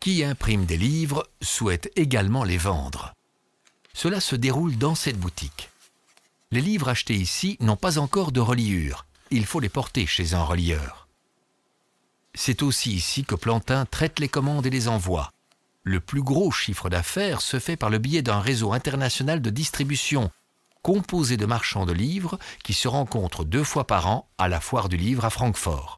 qui imprime des livres souhaite également les vendre. Cela se déroule dans cette boutique. Les livres achetés ici n'ont pas encore de reliure. Il faut les porter chez un relieur. C'est aussi ici que Plantin traite les commandes et les envois. Le plus gros chiffre d'affaires se fait par le biais d'un réseau international de distribution, composé de marchands de livres qui se rencontrent deux fois par an à la foire du livre à Francfort.